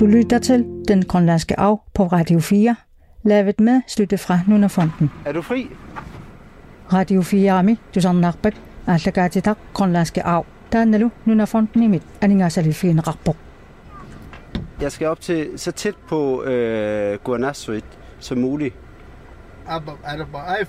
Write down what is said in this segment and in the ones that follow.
Du lytter til Den Grønlandske Arv på Radio 4, lavet med støtte fra Nunafonden. Er du fri? Radio 4 Ami, du sådan nakbet, tak Grønlandske Arv. Der er nu Nunafonden i mit, aninga sali fin rapport. Jeg skal op til så tæt på øh, Guanasuit som muligt. Abba, Araba. Ay,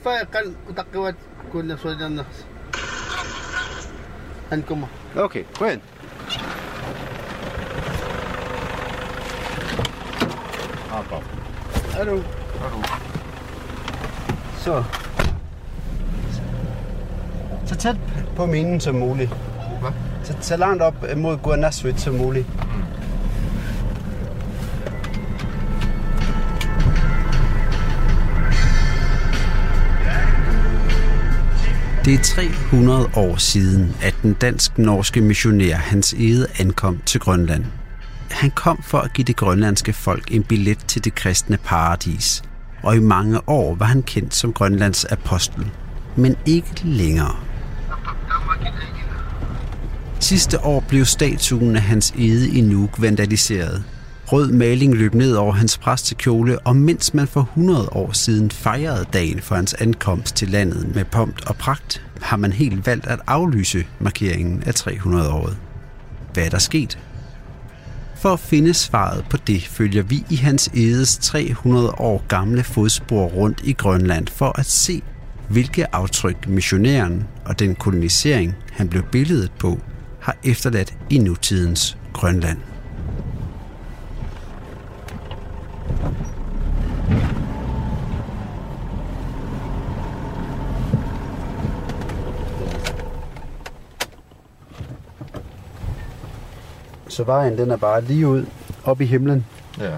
Abba. Alo. Så. Så tæt på minen som muligt. Hvad? Så, så langt op mod Guanasuit som muligt. Det er 300 år siden, at den dansk-norske missionær Hans Ede ankom til Grønland. Han kom for at give det grønlandske folk en billet til det kristne paradis, og i mange år var han kendt som Grønlands apostel, men ikke længere. Sidste år blev statuen af hans Ede i Nuuk vandaliseret. Rød maling løb ned over hans præstekjole, og mens man for 100 år siden fejrede dagen for hans ankomst til landet med pomp og pragt, har man helt valgt at aflyse markeringen af 300-året. Hvad er der sket? For at finde svaret på det, følger vi i hans edes 300 år gamle fodspor rundt i Grønland for at se, hvilke aftryk missionæren og den kolonisering, han blev billedet på, har efterladt i nutidens Grønland. Så vejen den er bare lige ud op i himlen. Ja.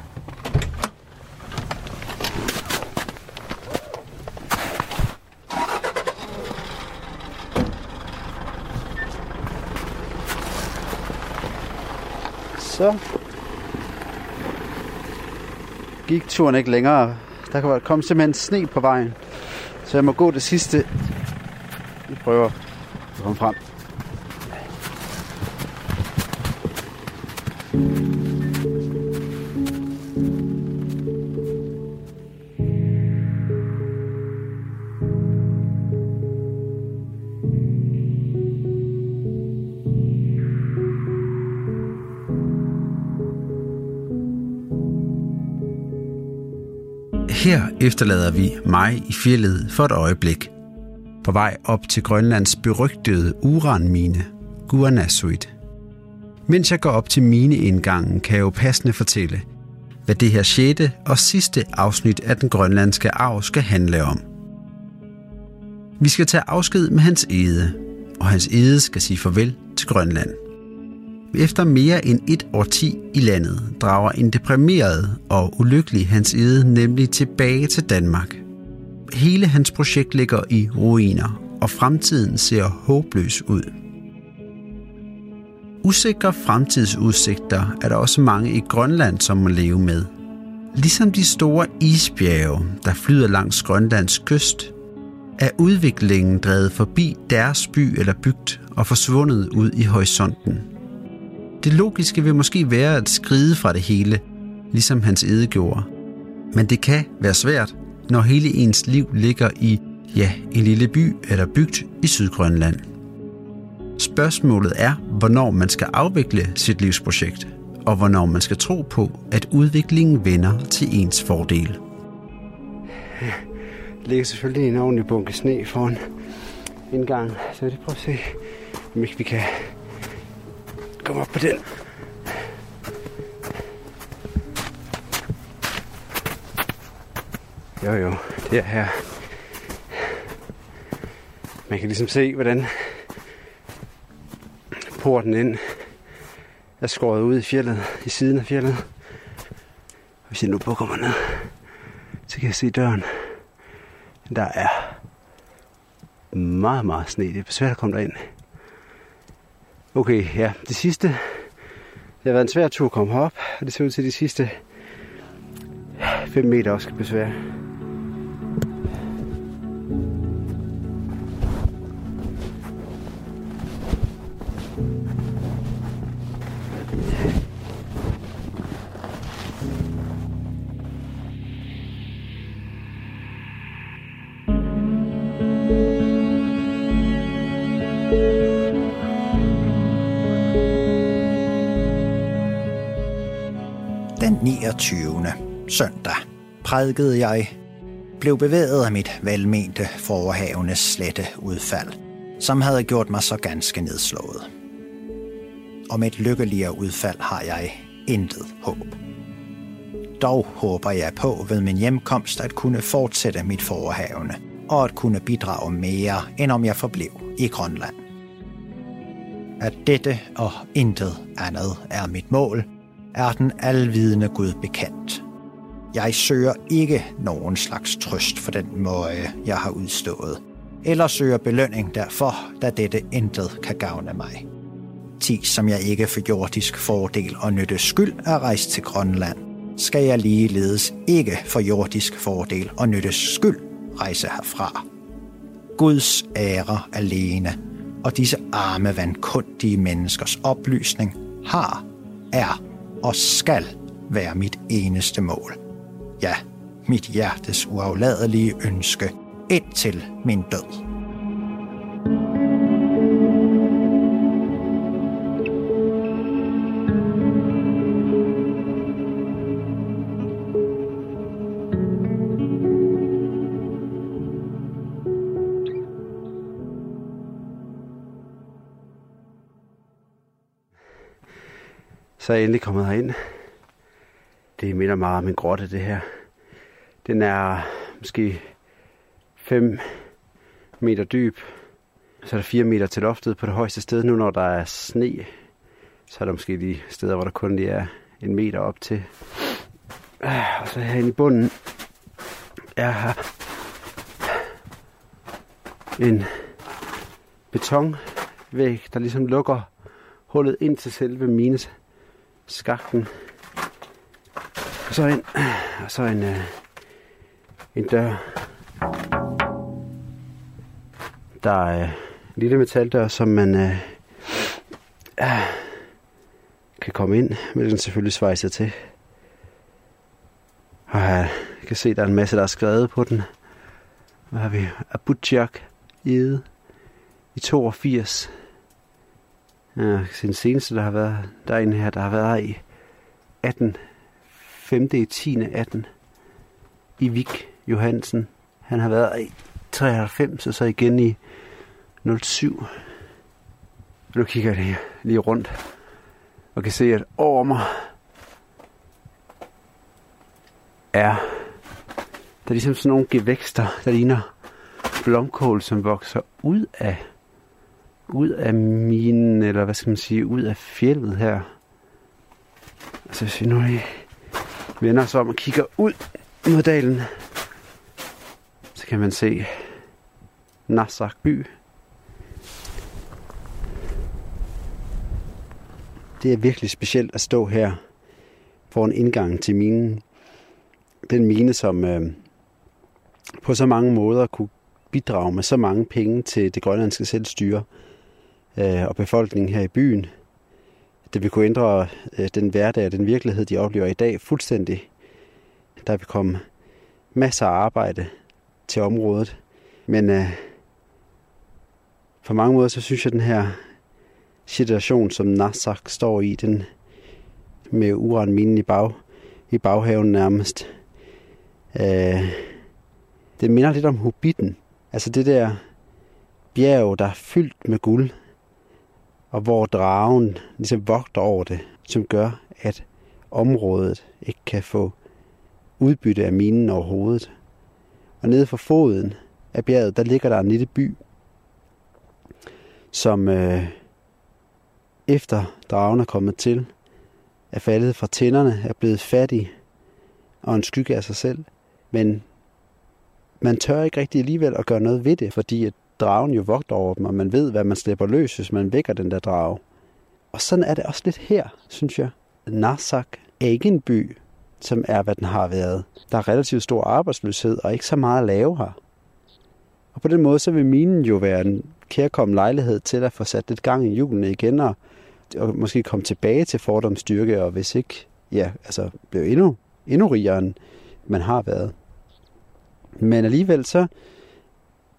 Så gik turen ikke længere. Der kan komme simpelthen sne på vejen. Så jeg må gå det sidste. Vi prøver at komme frem. Her efterlader vi mig i fjellet for et øjeblik. På vej op til Grønlands berygtede uranmine, Guanasuit. Mens jeg går op til mineindgangen, kan jeg jo passende fortælle, hvad det her sjette og sidste afsnit af den grønlandske arv skal handle om. Vi skal tage afsked med hans ede, og hans ede skal sige farvel til Grønland. Efter mere end et årti i landet drager en deprimeret og ulykkelig Hans Ede nemlig tilbage til Danmark. Hele hans projekt ligger i ruiner, og fremtiden ser håbløs ud. Usikre fremtidsudsigter er der også mange i Grønland, som må leve med. Ligesom de store isbjerge, der flyder langs Grønlands kyst, er udviklingen drevet forbi deres by eller bygd og forsvundet ud i horisonten – det logiske vil måske være at skride fra det hele, ligesom hans ede gjorde. Men det kan være svært, når hele ens liv ligger i, ja, en lille by eller bygd i Sydgrønland. Spørgsmålet er, hvornår man skal afvikle sit livsprojekt, og hvornår man skal tro på, at udviklingen vender til ens fordel. Der ligger selvfølgelig en ordentlig bunke sne foran indgangen, så det prøver at se, om ikke vi kan Kom op på den. Jo jo, det er her. Man kan ligesom se, hvordan porten ind er skåret ud i fjellet, i siden af fjellet. Hvis jeg nu bukker mig ned, så kan jeg se døren. Der er meget, meget sne. Det er svært at komme derind. Okay, ja, det sidste, det har været en svær tur at komme herop, og det ser ud til, at de sidste 5 meter også skal besvære. 29. søndag prædikede jeg, blev bevæget af mit velmente forhavende slette udfald, som havde gjort mig så ganske nedslået. Om et lykkeligere udfald har jeg intet håb. Dog håber jeg på ved min hjemkomst at kunne fortsætte mit forhavende og at kunne bidrage mere, end om jeg forblev i Grønland. At dette og intet andet er mit mål, er den alvidende Gud bekendt. Jeg søger ikke nogen slags trøst for den møje, jeg har udstået, eller søger belønning derfor, da dette intet kan gavne mig. Ti, som jeg ikke for jordisk fordel og nytte skyld er rejst til Grønland, skal jeg ligeledes ikke for jordisk fordel og nytte skyld rejse herfra. Guds ære alene og disse arme vandkundige menneskers oplysning har, er og skal være mit eneste mål. Ja, mit hjertes uafladelige ønske indtil min død. Så er jeg endelig kommet herind. Det minder meget om en grotte, det her. Den er måske 5 meter dyb. Så er der 4 meter til loftet på det højeste sted. Nu når der er sne, så er der måske de steder, hvor der kun lige er en meter op til. Ah, og så herinde i bunden er her en betonvæg, der ligesom lukker hullet ind til selve mines skakten. Og så en, og så en, øh, en dør. Der er øh, en lille metaldør, som man øh, øh, kan komme ind, men den selvfølgelig svejser til. Og øh, jeg kan se, der er en masse, der er skrevet på den. Hvad har vi? Abutjak Ede i 82. Ja, sin seneste, der har været, der er en her, der har været her i 18, 5. 10. 18 i Vik Johansen. Han har været i 93, og så igen i 07. Nu kigger jeg lige rundt og kan se, at over mig er der er ligesom sådan nogle gevækster, der ligner blomkål, som vokser ud af ud af minen, eller hvad skal man sige, ud af fjellet her. Altså hvis vi nu lige vender os om og kigger ud mod dalen, så kan man se Nassak by. Det er virkelig specielt at stå her foran indgangen til minen. Den mine, som øh, på så mange måder kunne bidrage med så mange penge til det grønlandske selvstyre øh, og befolkningen her i byen. Det vil kunne ændre øh, den hverdag og den virkelighed, de oplever i dag fuldstændig. Der vil komme masser af arbejde til området. Men øh, på mange måder, så synes jeg, at den her situation, som Nassak står i, den med uranminen i, bag, i baghaven nærmest, øh, det minder lidt om Hobbiten. Altså det der bjerg, der er fyldt med guld, og hvor dragen ligesom vogter over det, som gør, at området ikke kan få udbytte af minen overhovedet. Og nede for foden af bjerget, der ligger der en lille by, som øh, efter dragen er kommet til, er faldet fra tænderne, er blevet fattig og en skygge af sig selv. Men man tør ikke rigtig alligevel at gøre noget ved det, fordi at dragen jo vogt over dem, og man ved, hvad man slipper løs, hvis man vækker den der drage. Og sådan er det også lidt her, synes jeg. Narsak er ikke en by, som er, hvad den har været. Der er relativt stor arbejdsløshed, og ikke så meget at lave her. Og på den måde, så vil minen jo være en kærkommen lejlighed til at få sat lidt gang i hjulene igen, og, og måske komme tilbage til fordomsstyrke, og hvis ikke, ja, altså blive endnu, endnu rigere, end man har været. Men alligevel så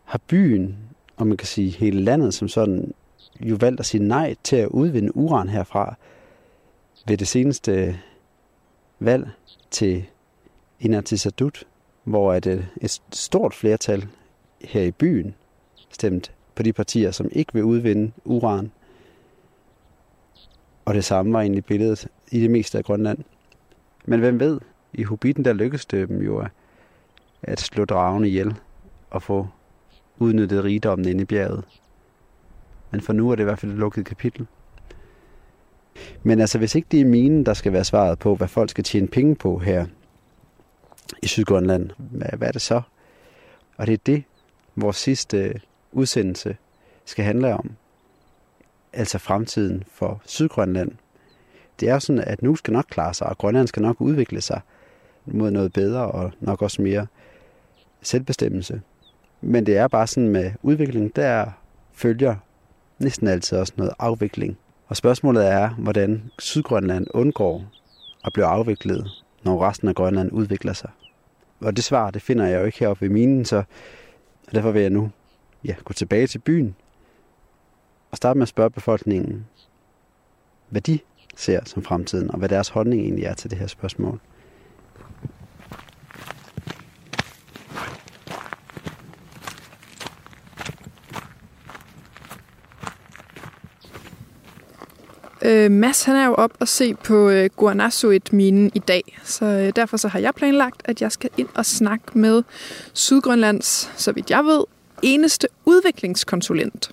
har byen, og man kan sige hele landet som sådan, jo valgt at sige nej til at udvinde uran herfra ved det seneste valg til Inatsisartut, hvor øh, et, et stort flertal her i byen stemt på de partier, som ikke vil udvinde uran. Og det samme var egentlig billedet i det meste af Grønland. Men hvem ved, i Hobbiten der lykkedes det dem jo at slå dragen ihjel og få udnyttede rigdommen inde i bjerget. Men for nu er det i hvert fald et lukket kapitel. Men altså, hvis ikke det er minen, der skal være svaret på, hvad folk skal tjene penge på her i Sydgrønland, hvad, hvad er det så? Og det er det, vores sidste øh, udsendelse skal handle om. Altså fremtiden for Sydgrønland. Det er sådan, at nu skal nok klare sig, og Grønland skal nok udvikle sig mod noget bedre og nok også mere selvbestemmelse. Men det er bare sådan med udvikling, der følger næsten altid også noget afvikling. Og spørgsmålet er, hvordan Sydgrønland undgår at blive afviklet, når resten af Grønland udvikler sig. Og det svar, det finder jeg jo ikke heroppe ved minen, så derfor vil jeg nu ja, gå tilbage til byen og starte med at spørge befolkningen, hvad de ser som fremtiden, og hvad deres holdning egentlig er til det her spørgsmål. Øh, Mads han er jo op og se på øh, Guanasuit-minen i dag, så øh, derfor så har jeg planlagt, at jeg skal ind og snakke med Sydgrønlands, så vidt jeg ved, eneste udviklingskonsulent.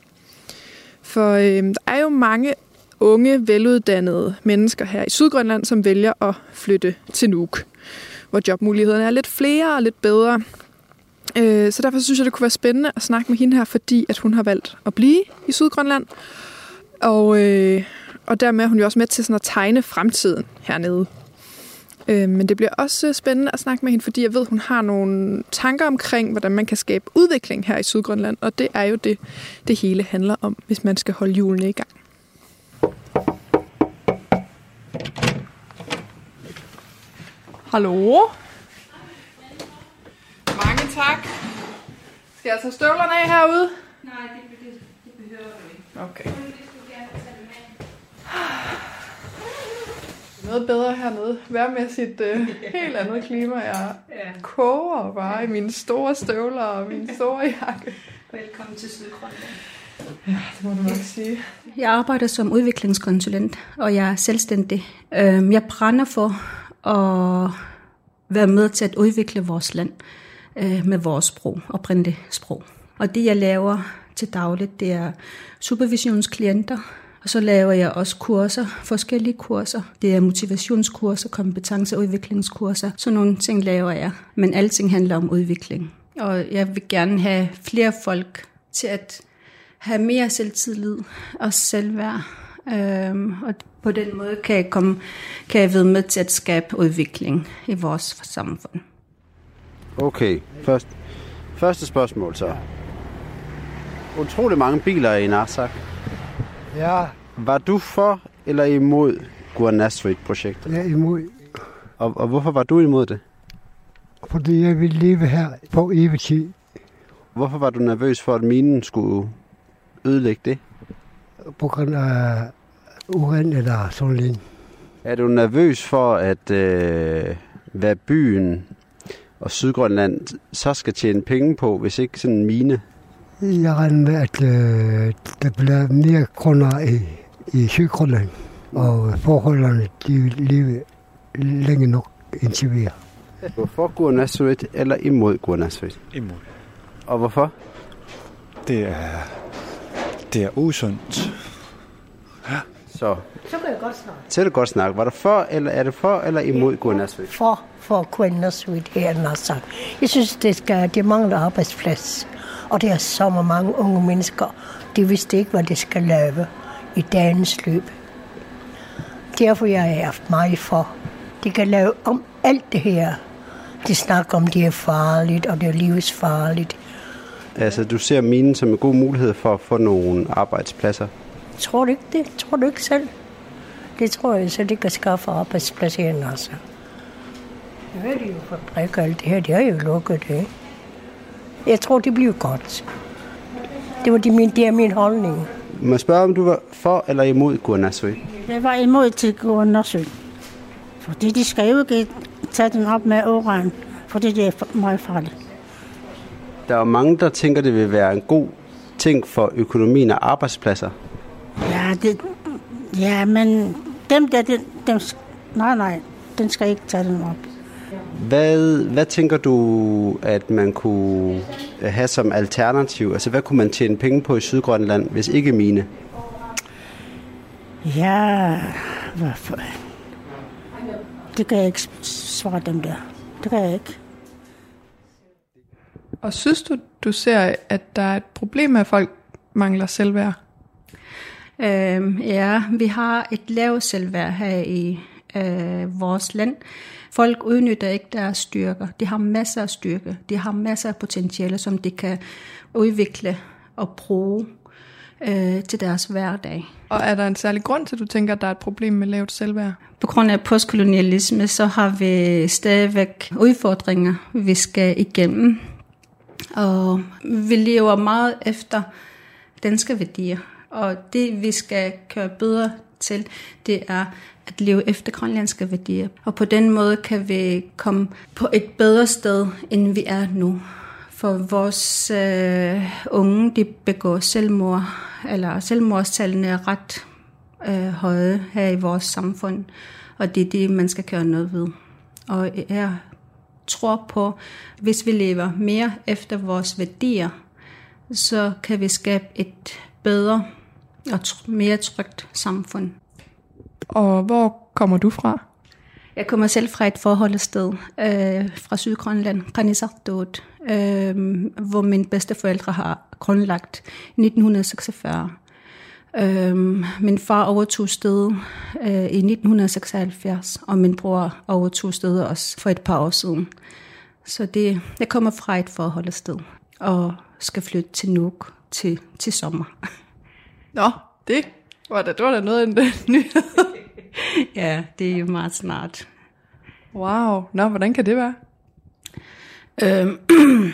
For øh, der er jo mange unge, veluddannede mennesker her i Sydgrønland, som vælger at flytte til Nuuk, hvor jobmulighederne er lidt flere og lidt bedre. Øh, så derfor synes jeg, det kunne være spændende at snakke med hende her, fordi at hun har valgt at blive i Sydgrønland. Og, øh, og dermed er hun jo også med til sådan at tegne fremtiden hernede. Øh, men det bliver også spændende at snakke med hende, fordi jeg ved, hun har nogle tanker omkring, hvordan man kan skabe udvikling her i Sydgrønland. Og det er jo det, det hele handler om, hvis man skal holde hjulene i gang. Hallo? Mange tak. Skal jeg tage støvlerne af herude? Nej, det, det, det behøver du ikke. Okay. Noget bedre hernede. Vær med sit uh, helt andet klima. Jeg Ja. koger bare i mine store støvler og min store jakke. Velkommen til Sydgrønland. Ja, det må du nok sige. Jeg arbejder som udviklingskonsulent, og jeg er selvstændig. Øhm, Jeg brænder for at være med til at udvikle vores land øh, med vores sprog, oprindelige sprog. Og det, jeg laver til dagligt, det er supervisionsklienter, og så laver jeg også kurser, forskellige kurser. Det er motivationskurser, kompetenceudviklingskurser. Sådan nogle ting laver jeg. Men alting handler om udvikling. Og jeg vil gerne have flere folk til at have mere selvtillid og selvværd. Øhm, og på den måde kan jeg, komme, kan jeg være med til at skabe udvikling i vores samfund. Okay, først, første spørgsmål så. Utrolig mange biler i Narsak. Ja, Var du for eller imod Guanasuit-projektet? jeg er imod, Og, og hvorfor var du imod det? fordi jeg vil leve her på evig tid. Hvorfor var du nervøs for, at minen skulle ødelægge det? På grund af uren eller sådan noget. Er du nervøs for, at øh, hvad byen og Sydgrønland så skal tjene penge på, hvis ikke sådan en mine? Jeg regner med, at øh, der bliver mere grunder i, i Sydgrønland, og forholdene de vil leve længe nok indtil videre. Hvorfor Guanasuit eller imod Guanasuit? imod. Og hvorfor? Det er, det er usundt. Så, Så kan jeg godt snakke. så er det godt snak. Var du for, eller er det for eller imod Guanasuit? For, for Quindersweet her i Nassau. Jeg synes, det, skal, det mangler arbejdsplads. Og det er så mange unge mennesker. De vidste ikke, hvad de skal lave i dagens løb. Derfor jeg har haft mig for. De kan lave om alt det her. De snakker om, det er farligt, og det er livsfarligt. Altså, du ser minen som en god mulighed for at få nogle arbejdspladser. Tror du ikke det? Tror du ikke selv? Det tror jeg, så det kan skaffe arbejdsplads her i Nassau. Nu er det jo fabrikker alt det her, det er jo lukket, ikke? Jeg tror, det bliver godt. Det var det, min, det er min holdning. Må jeg spørge, om du var for eller imod Guanasuit? Jeg var imod til Guanasuit. Fordi de skal jo ikke tage den op med uran, fordi det er meget farligt. Der er mange, der tænker, det vil være en god ting for økonomien og arbejdspladser. Ja, det, ja men dem der, dem, dem, nej, nej, den skal ikke tage den op. Hvad, hvad tænker du, at man kunne have som alternativ? Altså, hvad kunne man tjene penge på i Sydgrønland, hvis ikke mine? Ja, hvorfor? Det kan jeg ikke svare dem der. Det kan jeg ikke. Og synes du, du ser, at der er et problem med, at folk mangler selvværd? Øhm, ja, vi har et lavt selvværd her i øh, vores land. Folk udnytter ikke deres styrker. De har masser af styrke. De har masser af potentiale, som de kan udvikle og bruge øh, til deres hverdag. Og er der en særlig grund til, at du tænker, at der er et problem med lavt selvværd? På grund af postkolonialisme, så har vi stadigvæk udfordringer, vi skal igennem. Og vi lever meget efter danske værdier. Og det, vi skal køre bedre til, det er at leve efter grønlandske værdier. Og på den måde kan vi komme på et bedre sted, end vi er nu. For vores øh, unge, de begår selvmord, eller selvmordstallene er ret øh, høje her i vores samfund. Og det er det, man skal gøre noget ved. Og jeg tror på, hvis vi lever mere efter vores værdier, så kan vi skabe et bedre og mere trygt samfund. Og hvor kommer du fra? Jeg kommer selv fra et forholdssted øh, fra Sydgrønland, Kanisartot, øh, hvor mine bedsteforældre har grundlagt i 1946. Øh, min far overtog stedet øh, i 1976, og min bror overtog stedet også for et par år siden. Så det, jeg kommer fra et forholdssted og skal flytte til Nuuk til, til sommer. Nå, det var da, det var da noget af en nyhed. ja, det er jo meget snart. Wow, nå, hvordan kan det være? Øhm,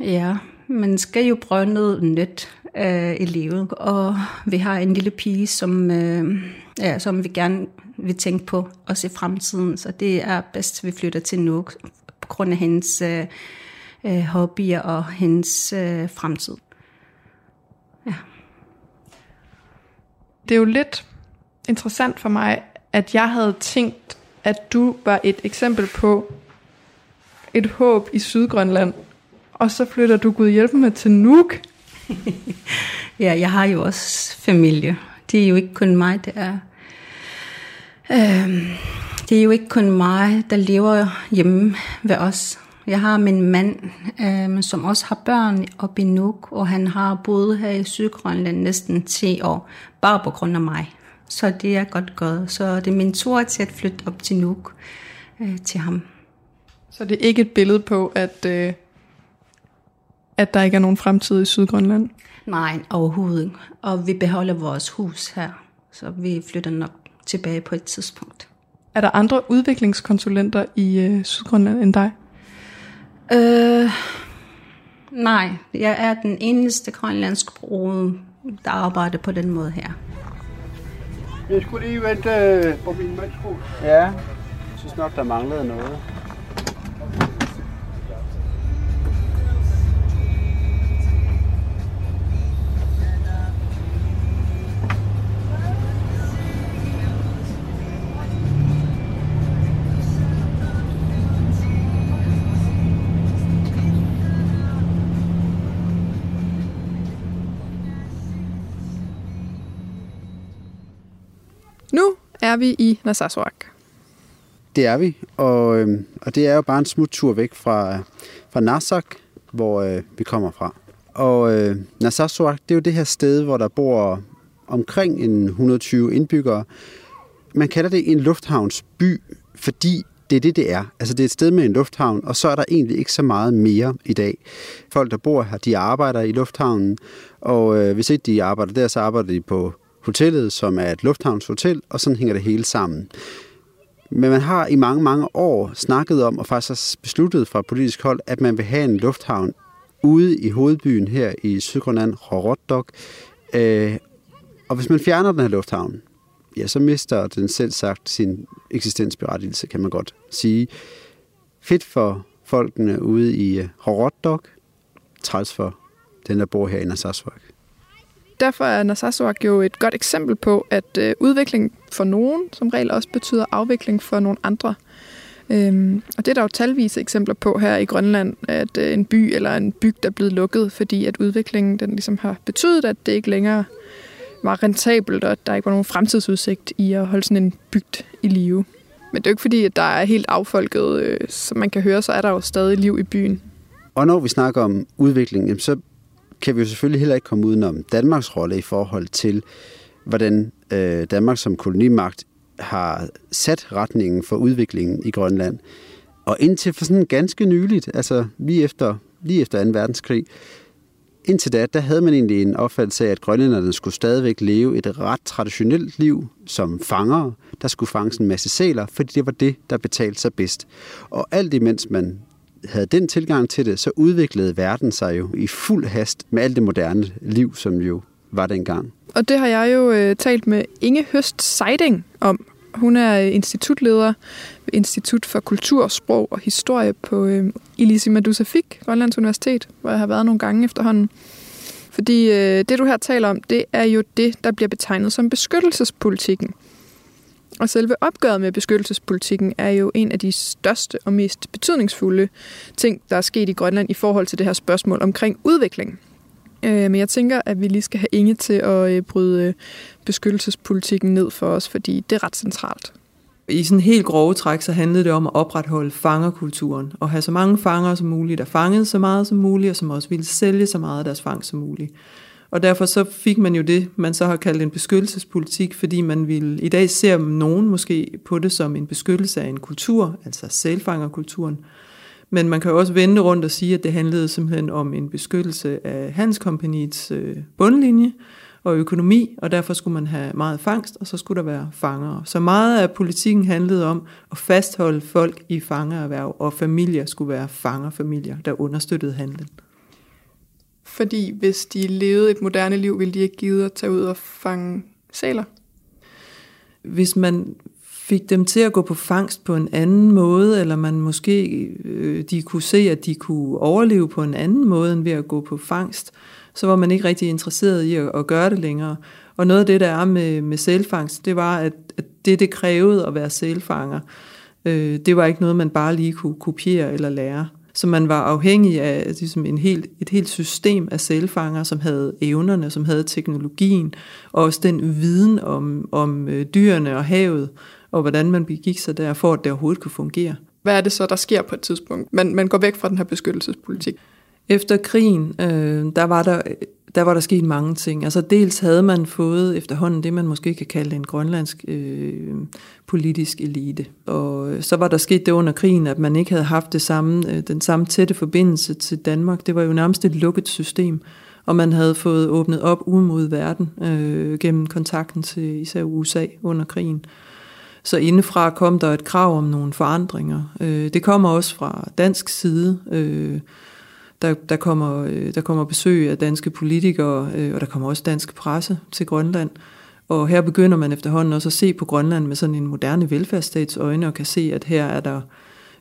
ja, man skal jo prøve noget nyt øh, i livet, og vi har en lille pige, som, øh, ja, som vi gerne vil tænke på også i fremtiden, så det er bedst, at vi flytter til Nuuk på grund af hendes øh, øh, hobbyer og hendes øh, fremtid. Ja. Det er jo lidt interessant for mig, at jeg havde tænkt, at du var et eksempel på et håb i Sydgrønland, og så flytter du Gud hjælpe mig til Nuuk. ja, jeg har jo også familie. Det er jo ikke kun mig, det er... Øhm, det er jo ikke kun mig, der lever hjemme ved os. Jeg har min mand, øhm, som også har børn op i Nuuk, og han har boet her i Sydgrønland næsten 10 år, bare på grund af mig. Så det er godt gået. Så det er min tur til at flytte op til Nuuk øh, til ham. Så det er ikke et billede på, at, øh, at der ikke er nogen fremtid i Sydgrønland? Nej, overhovedet. Og vi beholder vores hus her, så vi flytter nok tilbage på et tidspunkt. Er der andre udviklingskonsulenter i øh, Sydgrønland end dig? Øh, nej, jeg er den eneste grønlandske bror, der arbejder på den måde her. Jeg skulle lige vente øh, på min matro. Ja, jeg synes nok, der manglede noget. Er vi i Narsarsuaq. Det er vi, og, øh, og det er jo bare en smuttur væk fra, fra Narsak, hvor øh, vi kommer fra. Og øh, Narsarsuaq, det er jo det her sted, hvor der bor omkring en 120 indbyggere. Man kalder det en lufthavnsby, fordi det er det, det er. Altså det er et sted med en lufthavn, og så er der egentlig ikke så meget mere i dag. Folk, der bor her, de arbejder i lufthavnen, og øh, hvis ikke de arbejder der, så arbejder de på hotellet, som er et lufthavnshotel, og sådan hænger det hele sammen. Men man har i mange, mange år snakket om, og faktisk har besluttet fra politisk hold, at man vil have en lufthavn ude i hovedbyen her i Sydgrønland, Rorotdok. Øh, og hvis man fjerner den her lufthavn ja, så mister den selv sagt sin eksistensberettigelse, kan man godt sige. Fedt for folkene ude i Rorotdok, træls for den, der bor her i Narsarsuaq. Derfor er Narsarsuaq jo et godt eksempel på, at øh, udvikling for nogen som regel også betyder afvikling for nogle andre. Øhm, og det er der jo talvise eksempler på her i Grønland, at øh, en by eller en bygd er blevet lukket, fordi at udviklingen den ligesom har betydet, at det ikke længere var rentabelt, og at der ikke var nogen fremtidsudsigt i at holde sådan en bygd i live. Men det er jo ikke fordi, at der er helt affolket. Øh, som man kan høre, så er der jo stadig liv i byen. Og når vi snakker om udvikling, så kan vi jo selvfølgelig heller ikke komme udenom Danmarks rolle i forhold til, hvordan øh, Danmark som kolonimagt har sat retningen for udviklingen i Grønland. Og indtil for sådan ganske nyligt, altså lige efter, lige efter 2. verdenskrig, indtil da, der havde man egentlig en opfattelse af, at grønlænderne skulle stadigvæk leve et ret traditionelt liv som fangere. Der skulle fanges en masse sæler, fordi det var det, der betalte sig bedst. Og alt imens man havde den tilgang til det, så udviklede verden sig jo i fuld hast med alt det moderne liv, som jo var dengang. Og det har jeg jo øh, talt med Inge Høst Seiding om. Hun er øh, institutleder ved Institut for Kultur, Sprog og Historie på øh, Ilisi Madusafik, Grønlands Universitet, hvor jeg har været nogle gange efterhånden. Fordi øh, det, du her taler om, det er jo det, der bliver betegnet som beskyttelsespolitikken. Og selve opgøret med beskyttelsespolitikken er jo en af de største og mest betydningsfulde ting, der er sket i Grønland i forhold til det her spørgsmål omkring udvikling. Øh, men jeg tænker, at vi lige skal have Inge til at øh, bryde beskyttelsespolitikken ned for os, fordi det er ret centralt. I sådan helt grove træk, så handlede det om at opretholde fangerkulturen, og have så mange fanger som muligt, der fangede så meget som muligt, og som også ville sælge så meget af deres fang som muligt. Og derfor så fik man jo det, man så har kaldt en beskyttelsespolitik, fordi man vil i dag ser nogen måske på det som en beskyttelse af en kultur, altså sælfangerkulturen. Men man kan jo også vende rundt og sige, at det handlede simpelthen om en beskyttelse af handelskompaniets øh, bundlinje og økonomi, og derfor skulle man have meget fangst, og så skulle der være fangere. Så meget af politikken handlede om at fastholde folk i fangererhverv, og familier skulle være fangerfamilier, der understøttede handlen. Fordi hvis de levede et moderne liv, ville de ikke give at tage ud og fange sæler? Hvis man fik dem til at gå på fangst på en anden måde, eller man måske øh, de kunne se, at de kunne overleve på en anden måde end ved at gå på fangst, så var man ikke rigtig interesseret i at, at gøre det længere. Og noget af det, der er med, med sælfangst, det var, at, at det, det krævede at være sælfanger, øh, det var ikke noget, man bare lige kunne kopiere eller lære. Så man var afhængig af ligesom en helt, et helt system af sælfanger, som havde evnerne, som havde teknologien, og også den viden om, om øh, dyrene og havet, og hvordan man begik sig der, for at det overhovedet kunne fungere. Hvad er det så, der sker på et tidspunkt? Man, man går væk fra den her beskyttelsespolitik. Efter krigen, øh, der, var der, der var der sket mange ting. Altså dels havde man fået efterhånden det, man måske kan kalde en grønlandsk øh, politisk elite. Og øh, så var der sket det under krigen, at man ikke havde haft det samme, øh, den samme tætte forbindelse til Danmark. Det var jo nærmest et lukket system og man havde fået åbnet op ud mod verden øh, gennem kontakten til især USA under krigen. Så indefra kom der et krav om nogle forandringer. Øh, det kommer også fra dansk side. Øh, der, der, kommer, øh, der kommer besøg af danske politikere, øh, og der kommer også dansk presse til Grønland. Og her begynder man efterhånden også at se på Grønland med sådan en moderne velfærdsstats øjne, og kan se, at her er der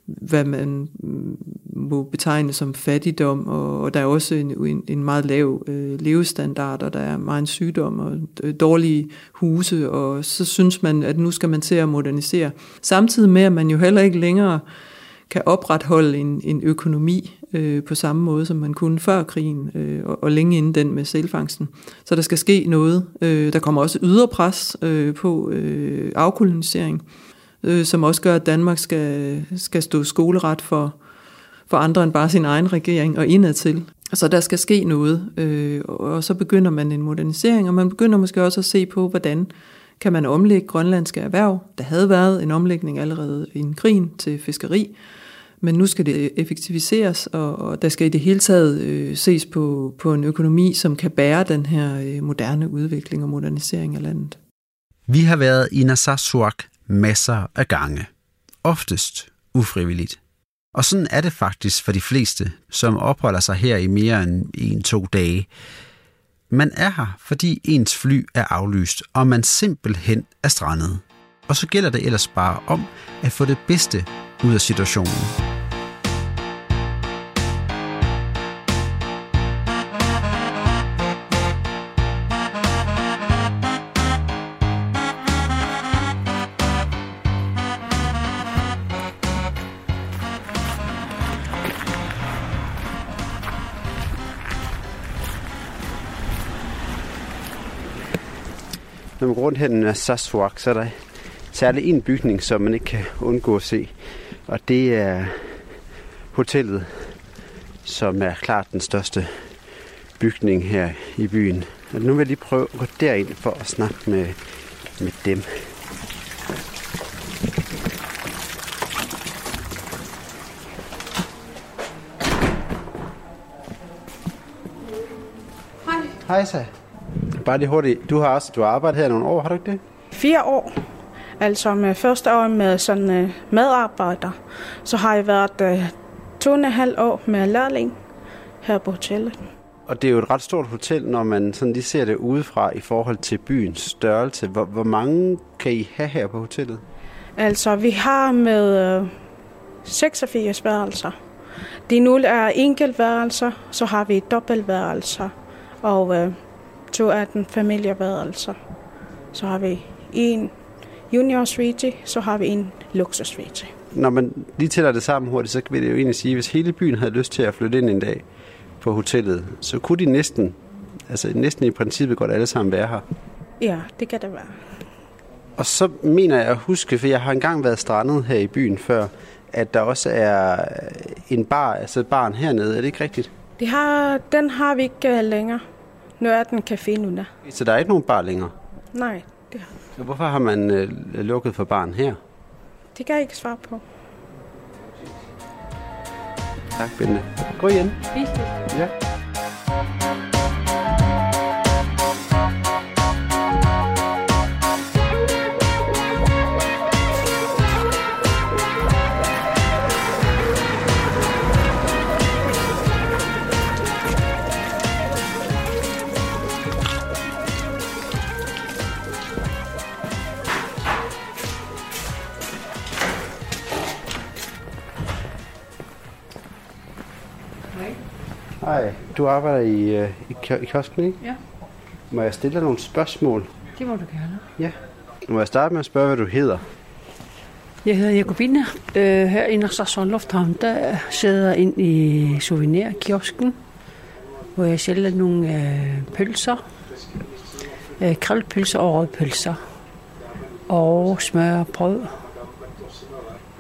hvad man mm, må betegne som fattigdom, og, og der er også en, en, en meget lav øh, levestandard, og der er meget sygdom og øh, dårlige huse, og så synes man, at nu skal man til at modernisere. Samtidig med, at man jo heller ikke længere kan opretholde en, en økonomi øh, på samme måde, som man kunne før krigen, øh, og, og længe inden den med sælfangsten. Så der skal ske noget. Øh, der kommer også yderpres øh, på øh, afkolonisering øh, som også gør, at Danmark skal, skal stå skoleret for, for andre end bare sin egen regering og indadtil. Så der skal ske noget, øh, og så begynder man en modernisering, og man begynder måske også at se på, hvordan kan man omlægge grønlandske erhverv. Der havde været en omlægning allerede i en krigen til fiskeri, men nu skal det effektiviseres, og, og der skal i det hele taget øh, ses på, på en økonomi, som kan bære den her øh, moderne udvikling og modernisering af landet. Vi har været i Narsarsuaq masser af gange. Oftest ufrivilligt. Og sådan er det faktisk for de fleste, som opholder sig her i mere end en-to dage. Man er her, fordi ens fly er aflyst, og man simpelthen er strandet. Og så gælder det ellers bare om at få det bedste ud af situationen. Når man går rundt her den Sassuak, så er der særligt en bygning, som man ikke kan undgå at se. Og det er hotellet, som er klart den største bygning her i byen. Og nu vil jeg lige prøve at gå derind for at snakke med, med dem. Hej. Hej så. Bare lige hurtigt. Du har også du har arbejdet her nogle år, har du ikke det? Fire år. Altså med første år med sådan uh, medarbejder. Så har jeg været uh, to og en halv år med lærling her på hotellet. Og det er jo et ret stort hotel, når man sådan lige ser det udefra i forhold til byens størrelse. Hvor, hvor mange kan I have her på hotellet? Altså vi har med uh, 86 værelser. De nogle er enkeltværelser, så har vi dobbeltværelser. Og uh, to af den familieværelser. Så har vi en junior suite, så har vi en luksus suite. Når man lige tæller det sammen hurtigt, så vil det jo egentlig sige, at hvis hele byen havde lyst til at flytte ind en dag på hotellet, så kunne de næsten, altså næsten i princippet godt alle sammen være her. Ja, det kan det være. Og så mener jeg at huske, for jeg har engang været strandet her i byen før, at der også er en bar, altså et barn hernede. Er det ikke rigtigt? Det har, den har vi ikke uh, længere. Nu er den café nu der. Så der er ikke nogen bar længere? Nej, det har hvorfor har man øh, lukket for barn her? Det kan jeg ikke svare på. Tak, Bente. Gå igen. Ja. Du arbejder i, øh, i, i kiosken, ikke? Ja. Må jeg stille dig nogle spørgsmål? Det må du gerne. Ja. Må jeg starte med at spørge, hvad du hedder? Jeg hedder Jacobine. Øh, her i Narsasson Lufthavn, der sidder jeg ind i souvenirkiosken, hvor jeg sælger nogle øh, pølser. Øh, krillpølser og rødpølser. Og smør og brød.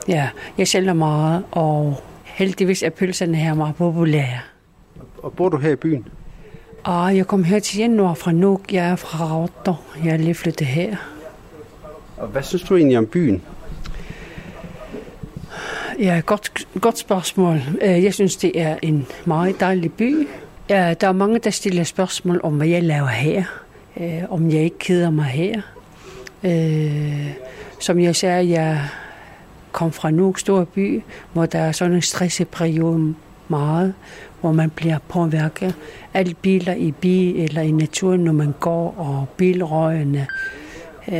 Ja, jeg sælger meget, og heldigvis er pølserne her meget populære. Og bor du her i byen? Og jeg kom her til januar fra Nuuk. Jeg er fra Rauter. Jeg er lige flyttet her. Og hvad synes du egentlig om byen? Ja, godt, godt spørgsmål. Øh, Jeg synes, det er en meget dejlig by. Ja, der er mange, der stiller spørgsmål om, hvad jeg laver her. Øh, Om jeg ikke keder mig her. Øh, Som jeg sagde, jeg kom fra Nuuk stor by, hvor der er sådan en stresseperiode meget, hvor man bliver påvirket. Alle biler i bil eller i naturen, når man går, og bilrøgene. Øh,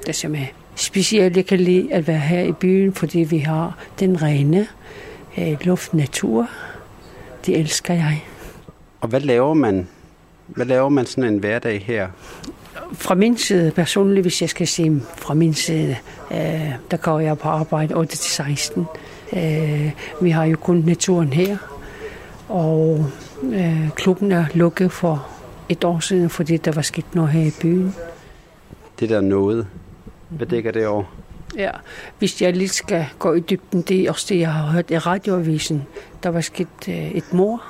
det er simpelthen specielt. Jeg kan lide at være her i byen, fordi vi har den rene øh, luft, natur. Det elsker jeg. Og hvad laver man? Hvad laver man sådan en hverdag her? Fra min side personligt, hvis jeg skal sige fra min side, øh, der går jeg på arbejde 8-16. Øh, vi har jo kun naturen her, og øh, klubben er lukket for et år siden, fordi der var sket noget her i byen. Det der noget. Hvad dækker det over? Ja, hvis jeg lige skal gå i dybden, det er også det, jeg har hørt i radioavisen. Der var sket øh, et mor.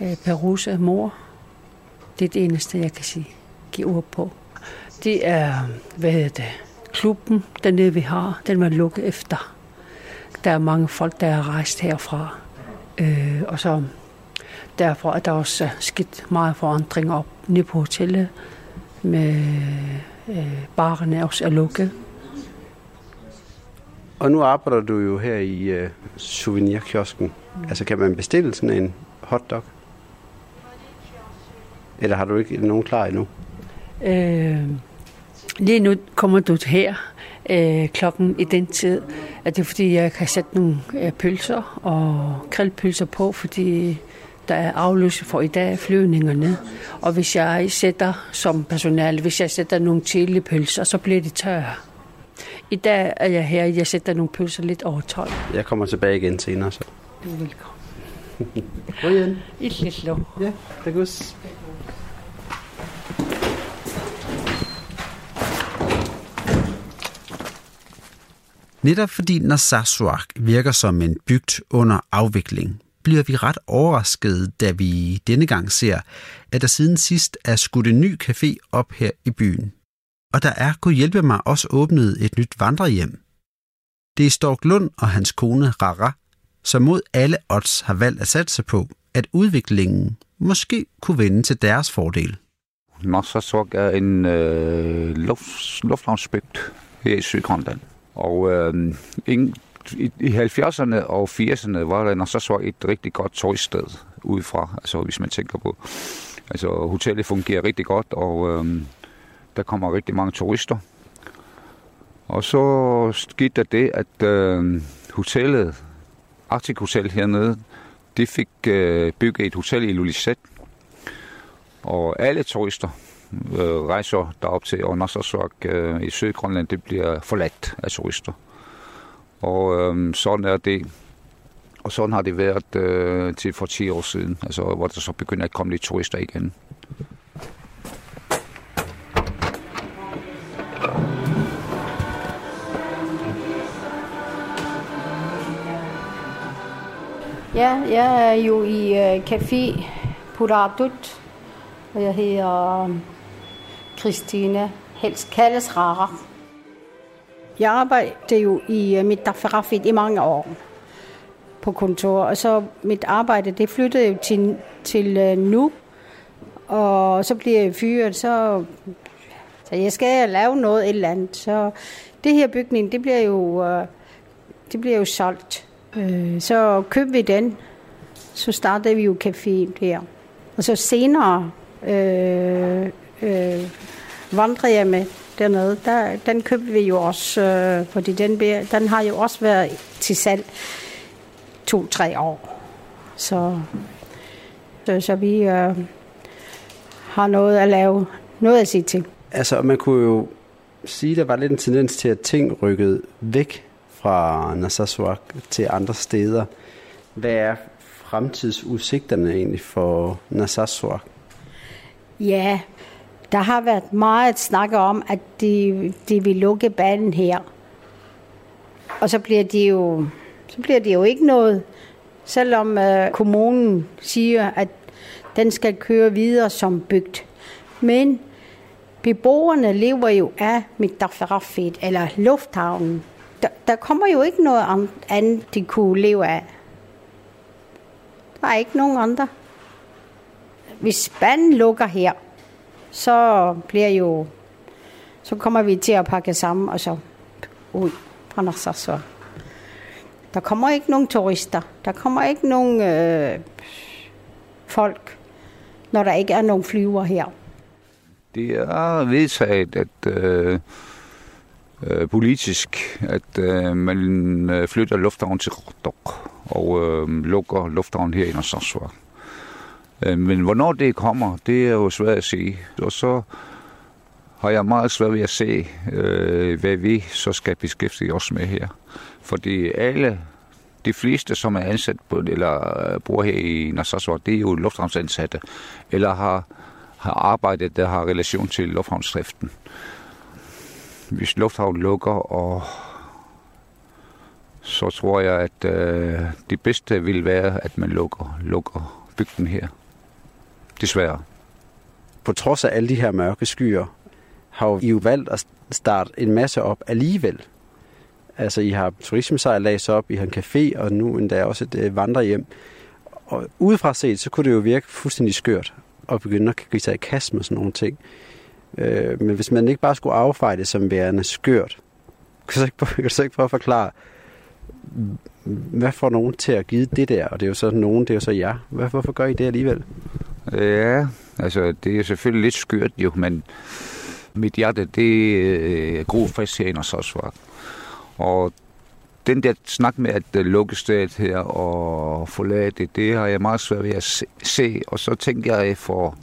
Øh, Perusa mor. Det er det eneste, jeg kan sige. Give ord på. Det er, hvad hedder det, klubben dernede, vi har. Den var lukket efter. Der er mange folk, der er rejst herfra. Øh, og så derfor er der også sket meget forandring op nede på hotellet. Med øh, barerne også er lukket. Og nu arbejder du jo her i øh, souvenirkiosken. Mm. Altså kan man bestille sådan en hotdog? Eller har du ikke nogen klar endnu? Øh, lige nu kommer du her øh, klokken i den tid. At det er fordi, jeg kan sætte nogle øh, pølser og grillpølser på, fordi der er afløse for i dag flyvningerne. Og hvis jeg sætter som personale, hvis jeg sætter nogle chilipølser, så bliver de tørre. I dag er jeg her, jeg sætter nogle pølser lidt over 12. Jeg kommer tilbage igen senere, så. Du er velkommen. Gå igen. I lov. Ja, det Netop fordi Narsarsuaq virker som en bygd under afvikling, bliver vi ret overraskede, da vi denne gang ser, at der siden sidst er skudt en ny café op her i byen. Og der er, kunne hjælpe mig, også åbnet et nyt vandrehjem. Det er Stork Lund og hans kone Rara, som mod alle odds har valgt at satse på, at udviklingen måske kunne vende til deres fordel. Narsarsuaq er en øh, luft, lufthavnsbygd her i Sydgrønland. Og øh, ingen, i, i 70'erne og 80'erne var der så et rigtig godt turiststed udefra, altså hvis man tænker på. Altså hotellet fungerer rigtig godt, og øh, der kommer rigtig mange turister. Og så skete der det, at øh, hotellet, Arctic Hotel hernede, det fik øh, bygget et hotel i Lulisset. Og alle turister øh, rejser derop til, og øh, i Sydgrønland, det bliver forladt af turister. Og øh, sådan er det. Og sådan har det været øh, til for 10 år siden, altså, hvor der så begynder at komme lidt turister igen. Ja, jeg er jo i øh, Café Puradut, og jeg hedder Christina, Helst kaldes Rara. Jeg arbejdede jo i øh, mit Dafarafit i mange år på kontor, og så mit arbejde, det flyttede jo til, til øh, nu, og så bliver jeg fyret, så, så jeg skal lave noget et eller andet. Så det her bygning, det bliver jo, øh, det bliver jo solgt. Så købte vi den. Så startede vi jo caféen der. Og så senere øh, øh, vandrehjemme dernede, der, den købte vi jo også, øh, fordi den, den har jo også været til salg to-tre år. Så, så, så vi øh, har noget at lave, noget at sige til. Altså, man kunne jo sige, der var lidt en tendens til, at ting rykkede væk fra Narsarsuaq til andre steder. Hvad er fremtidsudsigterne egentlig for Narsarsuaq? Ja, der har været meget snak om, at de, de vil lukke banen her. Og så bliver det jo, så bliver det jo ikke noget, selvom øh, kommunen siger, at den skal køre videre som bygd. Men beboerne lever jo af Midtafrafit, eller lufthavnen der, der kommer jo ikke noget andet, de kunne leve af. Der er ikke nogen andre. Hvis banen lukker her, så bliver jo, så kommer vi til at pakke sammen og så ud fra Narsarsuaq. Der kommer ikke nogen turister. Der kommer ikke nogen øh, folk, når der ikke er nogen flyver her. Det er vedtaget, at øh, øh, politisk, at øh, man øh, flytter lufthavnen til Rotok og øh, lukker lufthavnen her i Narsarsuaq. Øh, men hvornår det kommer, det er jo svært at sige. Og så har jeg meget svært ved at se, øh, hvad vi så skal beskæftige os med her. Fordi alle, de fleste, som er ansat på, eller øh, bor her i Nassau, det er jo lufthavnsansatte, eller har, har arbejdet, der har relation til lufthavnsdriften hvis lufthavnen lukker, og så tror jeg, at øh, det bedste vil være, at man lukker, lukker bygden her. Desværre. På trods af alle de her mørke skyer, har I jo valgt at starte en masse op alligevel. Altså, I har turismesejlads op, I har en café, og nu endda også et øh, vandrehjem. Og udefra set, så kunne det jo virke fuldstændig skørt at begynde at give sig i kast med sådan nogle ting. Øh, men hvis man ikke bare skulle affeje det som værende skørt, kan du så ikke, kan du så ikke prøve at forklare, hvad får nogen til at give det der? Og det er jo så nogen, det er jo så jer. Hvorfor gør I det alligevel? Ja, Altså, det er selvfølgelig lidt skørt jo, men mit hjerte, det øh, er god frisk her i Sarsuak. Og den der snak med at øh, lukke stedet her og forlade det, det har jeg meget svært ved at se. Og så tænker jeg for,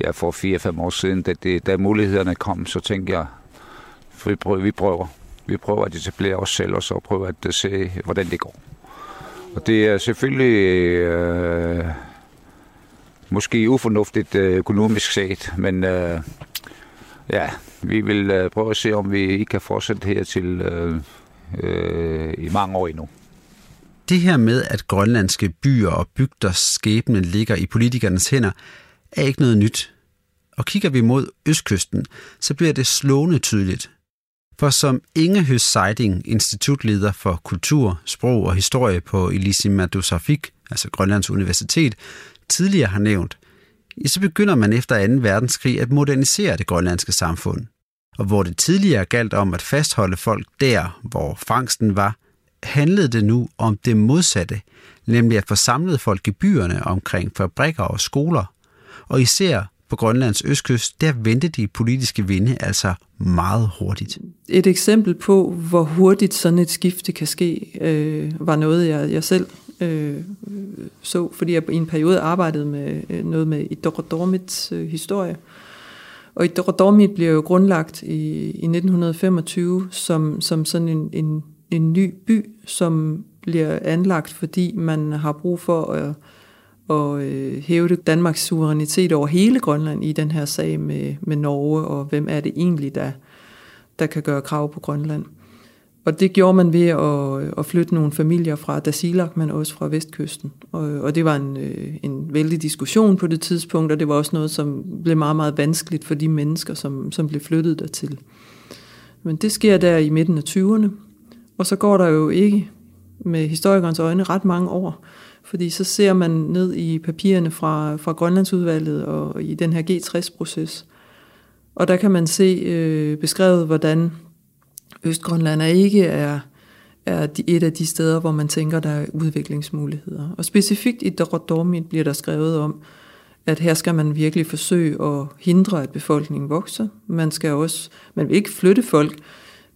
ja, for 4-5 år siden, da, det, da mulighederne kom, så tænker jeg, vi prøver, vi prøver. Vi prøver at etablere os selv, og så prøver at øh, se, hvordan det går. Og det er selvfølgelig øh, måske ufornuftigt øh, økonomisk set, men øh, ja, vi vil øh, prøve at se, om vi ikke kan fortsætte her til øh, øh, i mange år endnu. Det her med, at grønlandske byer og bygders skæbne ligger i politikernes hænder, er ikke noget nyt. Og kigger vi mod østkysten, så bliver det slående tydeligt. For som Inge Høs Seiding, institutleder for kultur, sprog og historie på Ilisimatusarfik, altså Grønlands Universitet, tidligere har nævnt, så begynder man efter 2. verdenskrig at modernisere det grønlandske samfund og hvor det tidligere galt om at fastholde folk der, hvor fangsten var, handlede det nu om det modsatte, nemlig at få samlet folk i byerne omkring fabrikker og skoler. Og især på Grønlands østkyst, der vendte de politiske vinde altså meget hurtigt. Et eksempel på, hvor hurtigt sådan et skifte kan ske, øh, var noget, jeg, jeg selv øh, så, fordi jeg i en periode arbejdede med øh, noget med Idordomits øh, historie. Og Idrodomit blev jo grundlagt i, i 1925 som, som sådan en, en, en ny by, som bliver anlagt, fordi man har brug for at, at øh, Danmarks suverænitet over hele Grønland i den her sag med, med Norge, og hvem er det egentlig, der, der kan gøre krav på Grønland. Og det gjorde man ved at, øh, at flytte nogle familier fra Dasilak, men også fra vestkysten. Og, og det var en, øh, en vældig diskussion på det tidspunkt, og det var også noget, som blev meget, meget vanskeligt for de mennesker, som, som blev flyttet dertil. Men det sker der i midten af 20'erne, og så går der jo ikke med historikernes øjne ret mange år, fordi så ser man ned i papirerne fra, fra Grønlandsudvalget og i den her G60-proces, og der kan man se øh, beskrevet, hvordan Østgrønland er ikke er, er et af de steder, hvor man tænker, der er udviklingsmuligheder. Og specifikt i Dorodormit bliver der skrevet om, at her skal man virkelig forsøge at hindre, at befolkningen vokser. Man skal også, man vil ikke flytte folk,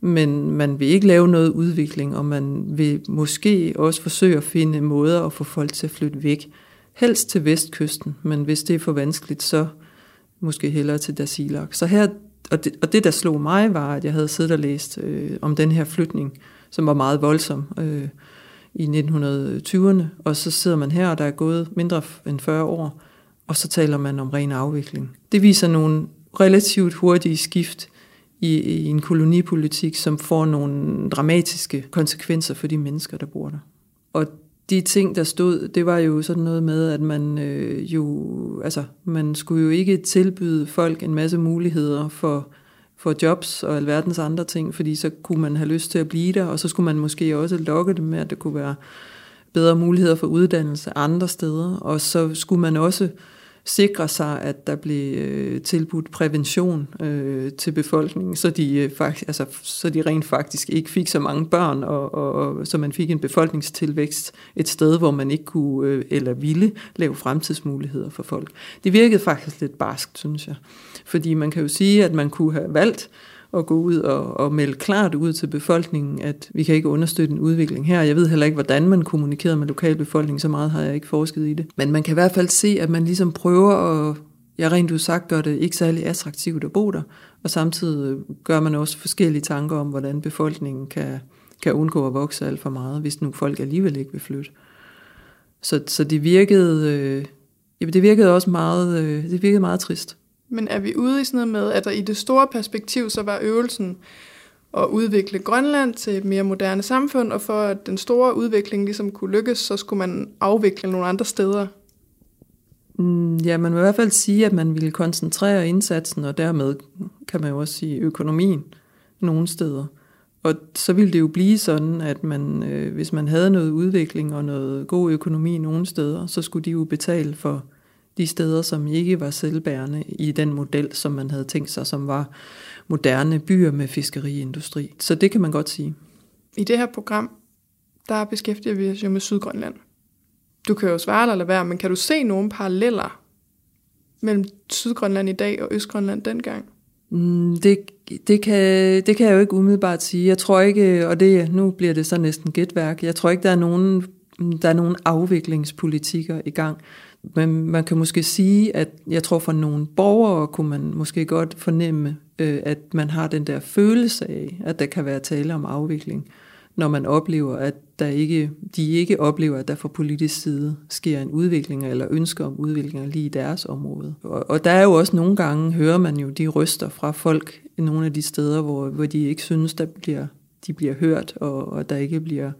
men man vil ikke lave noget udvikling, og man vil måske også forsøge at finde måder at få folk til at flytte væk. Helst til vestkysten, men hvis det er for vanskeligt, så måske hellere til Dasilak. Så her og, det, og det, der slog mig, var, at jeg havde siddet og læst øh, om den her flytning, som var meget voldsom øh, i 1920'erne, og så sidder man her, og der er gået mindre end 40 år, og så taler man om ren afvikling. Det viser nogle relativt hurtige skift i, i en kolonipolitik, som får nogle dramatiske konsekvenser for de mennesker, der bor der. Og de ting, der stod, det var jo sådan noget med, at man øh, jo, altså, man skulle jo ikke tilbyde folk en masse muligheder for, for jobs og alverdens andre ting, fordi så kunne man have lyst til at blive der, og så skulle man måske også lokke dem med, at der kunne være bedre muligheder for uddannelse andre steder, og så skulle man også øh, sikre sig, at der blev øh, tilbudt prævention øh, til befolkningen, så de, øh, faktisk, altså, så de rent faktisk ikke fik så mange børn, og, og, og så man fik en befolkningstilvækst et sted, hvor man ikke kunne øh, eller ville lave fremtidsmuligheder for folk. Det virkede faktisk lidt barskt, synes jeg. Fordi man kan jo sige, at man kunne have valgt at gå ud og, og melde klart ud til befolkningen, at vi kan ikke understøtte en udvikling her. Jeg ved heller ikke, hvordan man kommunikerede med lokalbefolkningen, så meget har jeg ikke forsket i det. Men man kan i hvert fald se, at man ligesom prøver at, jeg rent ud sagt, gør det ikke særlig attraktivt at bo der, og samtidig gør man også forskellige tanker om, hvordan befolkningen kan, kan undgå at vokse alt for meget, hvis nu folk alligevel ikke vil flytte. Så, så det virkede, øh, det virkede også meget, øh, det virkede meget trist. Men er vi ude i sådan noget med, at der i det store perspektiv, så var øvelsen at udvikle Grønland til et mere moderne samfund, og for at den store udvikling ligesom kunne lykkes, så skulle man afvikle nogle andre steder? Mm, ja, man vil i hvert fald sige, at man ville koncentrere indsatsen, og dermed kan man jo også sige økonomien nogle steder. Og så ville det jo blive sådan, at man, øh, hvis man havde noget udvikling og noget god økonomi nogle steder, så skulle de jo betale for de steder, som ikke var selvbærende i den model, som man havde tænkt sig, som var moderne byer med fiskeriindustri. Så det kan man godt sige. I det her program, der beskæftiger vi os jo med Sydgrønland. Du kan jo svare eller lade være, men kan du se nogle paralleller mellem Sydgrønland i dag og Østgrønland dengang? Mm, det, det, kan, det kan jeg jo ikke umiddelbart sige. Jeg tror ikke, og det, nu bliver det så næsten gætværk, jeg tror ikke, der er nogen, der er nogen afviklingspolitikker i gang. Men man kan måske sige, at jeg tror for nogle borgere kunne man måske godt fornemme, øh, at man har den der følelse af, at der kan være tale om afvikling, når man oplever, at der ikke, de ikke oplever, at der fra politisk side sker en udvikling eller ønsker om udvikling lige i deres område. Og, og der er jo også nogle gange, hører man jo de ryster fra folk i nogle af de steder, hvor, hvor de ikke synes, der bliver, de bliver hørt, og, og der ikke bliver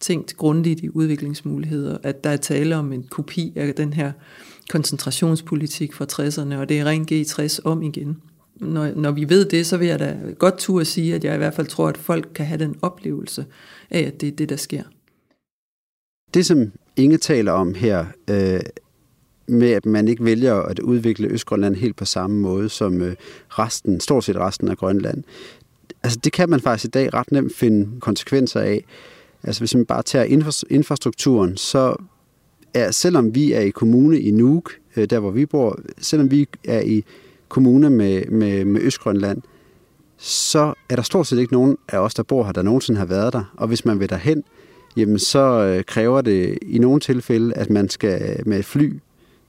tænkt grundigt i udviklingsmuligheder, at der er tale om en kopi af den her koncentrationspolitik fra 60'erne, og det er ren G60 om igen. Når, når vi ved det, så vil jeg da godt turde sige, at jeg i hvert fald tror, at folk kan have den oplevelse af, at det er det, der sker. Det, som Inge taler om her, øh, med at man ikke vælger at udvikle Østgrønland helt på samme måde som øh, resten, stort set resten af Grønland, altså det kan man faktisk i dag ret nemt finde konsekvenser af. Altså hvis man bare tager infrastrukturen, så er, selvom vi er i kommune i Nuuk, øh, der hvor vi bor, selvom vi er i kommune med, med, med Østgrønland, så er der stort set ikke nogen af os, der bor her, der nogensinde har været der. Og hvis man vil derhen, jamen så øh, kræver det i nogle tilfælde, at man skal med fly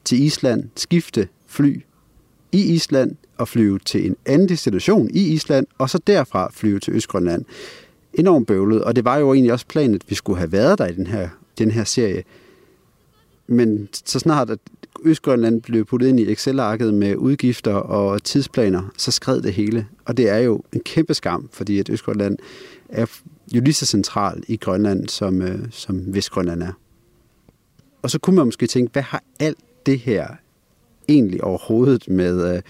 til Island skifte fly i Island og flyve til en anden destination i Island, og så derfra flyve til Østgrønland. Enormt bøvlet, og det var jo egentlig også planen, at vi skulle have været der i den her, den her serie. Men så snart at Østgrønland blev puttet ind i Excel-arket med udgifter og tidsplaner, så skred det hele. Og det er jo en kæmpe skam, fordi at Østgrønland er jo lige så central i Grønland, som, øh, som Vestgrønland er. Og så kunne man måske tænke, hvad har alt det her egentlig overhovedet med, øh,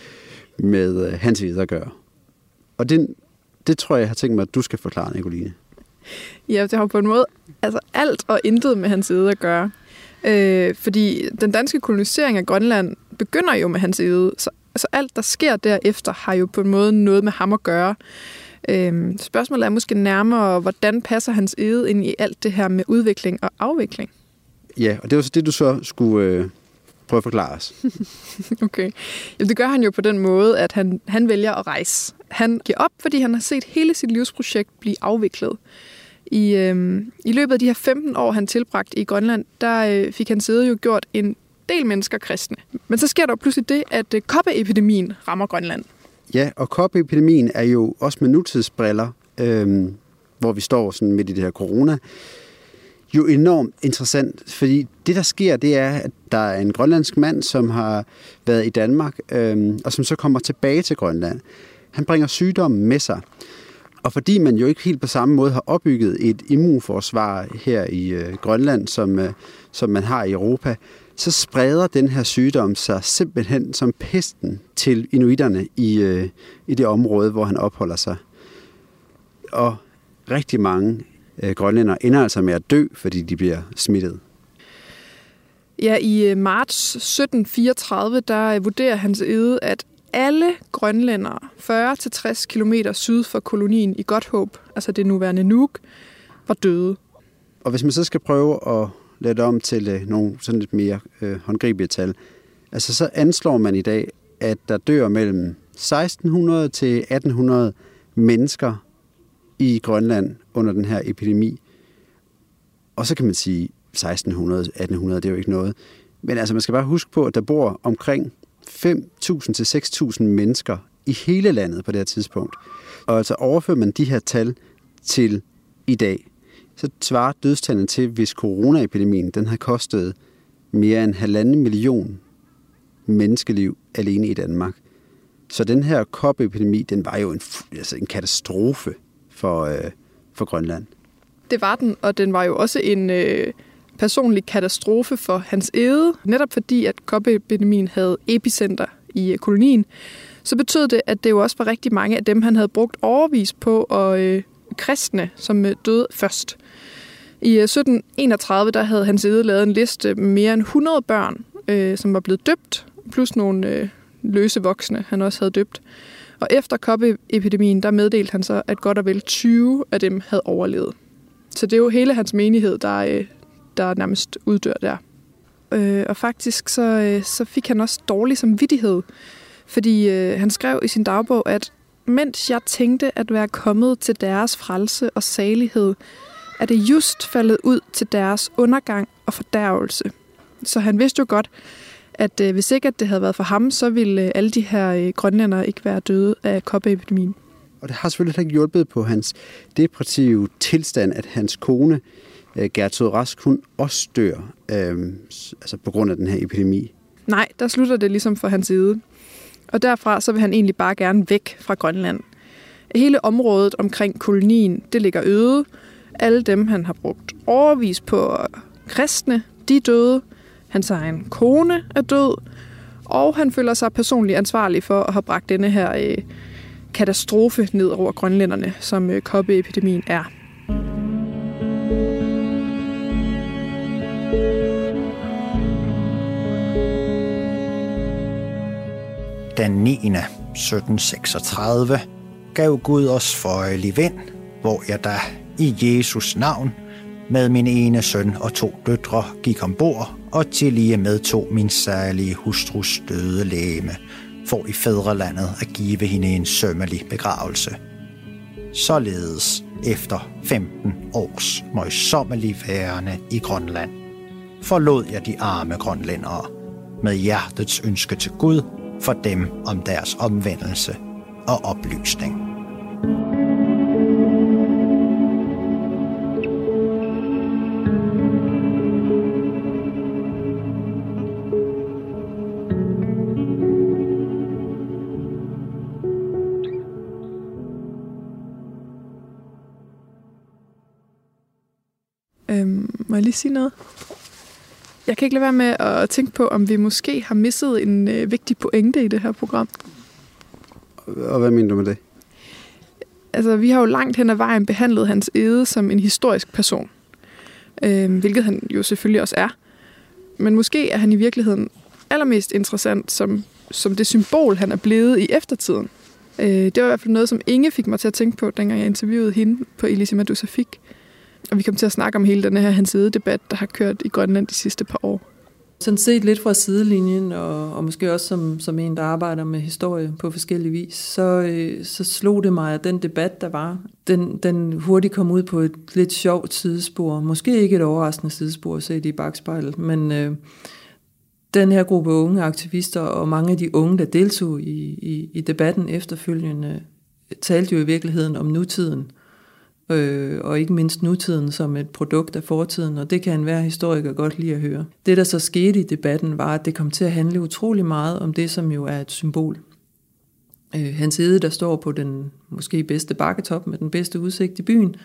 med øh, hans videre at gøre? Og den det tror jeg, jeg har tænkt mig, at du skal forklare, Nicoline. Ja, det har på en måde altså alt og intet med hans side at gøre. Øh, fordi den danske kolonisering af Grønland begynder jo med hans ede, så altså alt, der sker derefter, har jo på en måde noget med ham at gøre. Øh, spørgsmålet er måske nærmere, hvordan passer hans ede ind i alt det her med udvikling og afvikling? Ja, og det var så det, du så skulle øh, prøve at forklare os. okay. Jamen, det gør han jo på den måde, at han, han vælger at rejse. Han giver op, fordi han har set hele sit livsprojekt blive afviklet. I, øh, I løbet af de her 15 år, han tilbragt i Grønland, der øh, fik han siddet jo gjort en del mennesker kristne. Men så sker der pludselig det, at øh, koppeepidemien rammer Grønland. Ja, og koppeepidemien er jo også med nutidsbriller, øh, hvor vi står sådan midt i det her corona, jo enormt interessant, fordi det, der sker, det er, at der er en grønlandsk mand, som har været i Danmark, øhm, og som så kommer tilbage til Grønland. Han bringer sygdommen med sig. Og fordi man jo ikke helt på samme måde har opbygget et immunforsvar her i øh, Grønland, som, øh, som man har i Europa, så spreder den her sygdom sig simpelthen som pesten til inuiterne i, øh, i det område, hvor han opholder sig. Og rigtig mange grønlænder ender altså med at dø, fordi de bliver smittet. Ja, i øh, marts 1734, der øh, vurderer hans ede, at alle grønlændere 40-60 km syd for kolonien i Godthåb, altså det nuværende Nuuk, var døde. Og hvis man så skal prøve at lade det om til øh, nogle sådan lidt mere øh, håndgribelige tal, altså så anslår man i dag, at der dør mellem 1600 til 1800 mennesker i Grønland under den her epidemi. Og så kan man sige, 1600, 1800, det er jo ikke noget. Men altså, man skal bare huske på, at der bor omkring 5.000 til 6.000 mennesker i hele landet på det her tidspunkt. Og altså overfører man de her tal til i dag, så svarer dødstallene til, hvis coronaepidemien den har kostet mere end halvanden million menneskeliv alene i Danmark. Så den her kopepidemi, den var jo en, altså en katastrofe for, øh, for Grønland. Det var den, og den var jo også en øh, personlig katastrofe for hans æde, netop fordi, at koppeepidemien havde epicenter i øh, kolonien. Så betød det, at det jo også var rigtig mange af dem, han havde brugt overvis på og øh, kristne, som øh, døde først. I øh, 1731 der havde hans æde lavet en liste med mere end 100 børn, øh, som var blevet døbt, plus nogle øh, løse voksne, han også havde døbt. Og efter koppeepidemien, der meddelte han så, at godt og vel 20 af dem havde overlevet. Så det er jo hele hans menighed, der, øh, der nærmest uddør der. øh, og faktisk så, øh, så fik han også dårlig samvittighed, fordi øh, han skrev i sin dagbog, at mens jeg tænkte at være kommet til deres frelse og salighed, er det just faldet ud til deres undergang og fordærvelse. Så han vidste jo godt, at øh, hvis ikke at det havde været for ham, så ville øh, alle de her øh, grønlændere ikke være døde af koppeepidemien. Og det har selvfølgelig ikke hjulpet på hans depressive tilstand, at hans kone, øh, Gertrud Rask, hun også dør øh, altså på grund af den her epidemi. Nej, der slutter det ligesom for hans side. Og derfra så vil han egentlig bare gerne væk fra Grønland. Hele området omkring kolonien, det ligger øde. Alle dem, han har brugt overvis på kristne, de er døde. Hans egen kone er død. Og han føler sig personligt ansvarlig for at have bragt denne her øh, katastrofe ned over grønlænderne, som øh, koppeepidemien er. Den 9. 1736 gav Gud os føjelig vind, hvor jeg da i Jesus navn med min ene søn og to døtre gik ombord og tillige medtog min særlige hustrus døde læme for i fædrelandet at give hende en sømmelig begravelse. Således efter 15 års møjsommelig værende i Grønland, forlod jeg de arme grønlændere med hjertets ønske til Gud for dem om deres omvendelse og oplysning. Jeg lige sige noget? Jeg kan ikke lade være med at tænke på, om vi måske har misset en øh, vigtig pointe i det her program. Og hvad mener du med det? Altså, vi har jo langt hen ad vejen behandlet hans ede som en historisk person. Øh, hvilket han jo selvfølgelig også er. Men måske er han i virkeligheden allermest interessant som, som det symbol, han er blevet i eftertiden. Øh, det var i hvert fald noget, som Inge fik mig til at tænke på, dengang jeg interviewede hende på Elise Medusa Fik. Og vi kom til at snakke om hele den her hans debat, der har kørt i Grønland de sidste par år. Sådan set lidt fra sidelinjen, og, og måske også som, som en, der arbejder med historie på forskellige vis, så, øh, så slog det mig, at den debat, der var, den, den hurtigt kom ud på et lidt sjovt sidespor. Måske ikke et overraskende sidespor, set i bagspejlet, men øh, den her gruppe unge aktivister og mange af de unge, der deltog i, i, i debatten efterfølgende, talte jo i virkeligheden om nutiden øh, og ikke mindst nutiden som et produkt af fortiden, og det kan enhver historiker godt lide at høre. Det, der så skete i debatten, var, at det kom til at handle utrolig meget om det, som jo er et symbol. Øh, hans ede, der står på den måske bedste bakketop med den bedste udsigt i byen,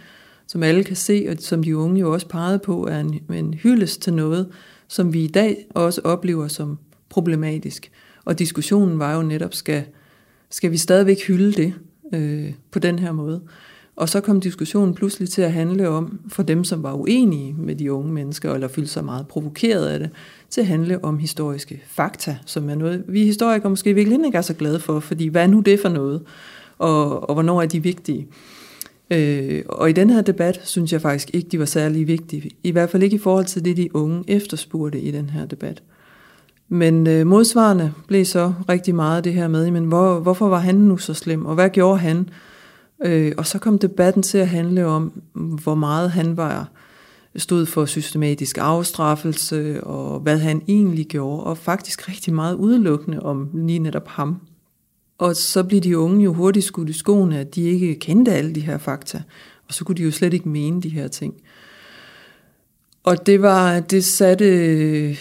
som alle kan se, og som de unge jo også pegede på, er en, en hyldest til noget, som vi i dag også oplever som problematisk. Og diskussionen var jo netop, skal, skal vi stadigvæk hylde det øh, på den her måde? Og så kom diskussionen pludselig til at handle om, for dem, som var uenige med de unge mennesker, eller følte sig meget provokeret af det, til at handle om historiske fakta, som er noget, vi historikere måske virkelig ikke er så glade for, fordi hvad er nu det for noget, og, og hvornår er de vigtige? Øh, og i den her debat synes jeg faktisk ikke, de var særlig vigtige, i hvert fald ikke i forhold til det, de unge efterspurgte i den her debat. Men øh, modsvarende blev så rigtig meget det her med, men hvor, hvorfor var han nu så slem, og hvad gjorde han? Øh, og så kom debatten til at handle om, hvor meget han var stod for systematisk afstraffelse, og hvad han egentlig gjorde, og faktisk rigtig meget udelukkende om lige netop ham. Og så blev de unge jo hurtigt skudt i skoene, at de ikke kendte alle de her fakta, og så kunne de jo slet ikke mene de her ting. Og det var, det satte øh,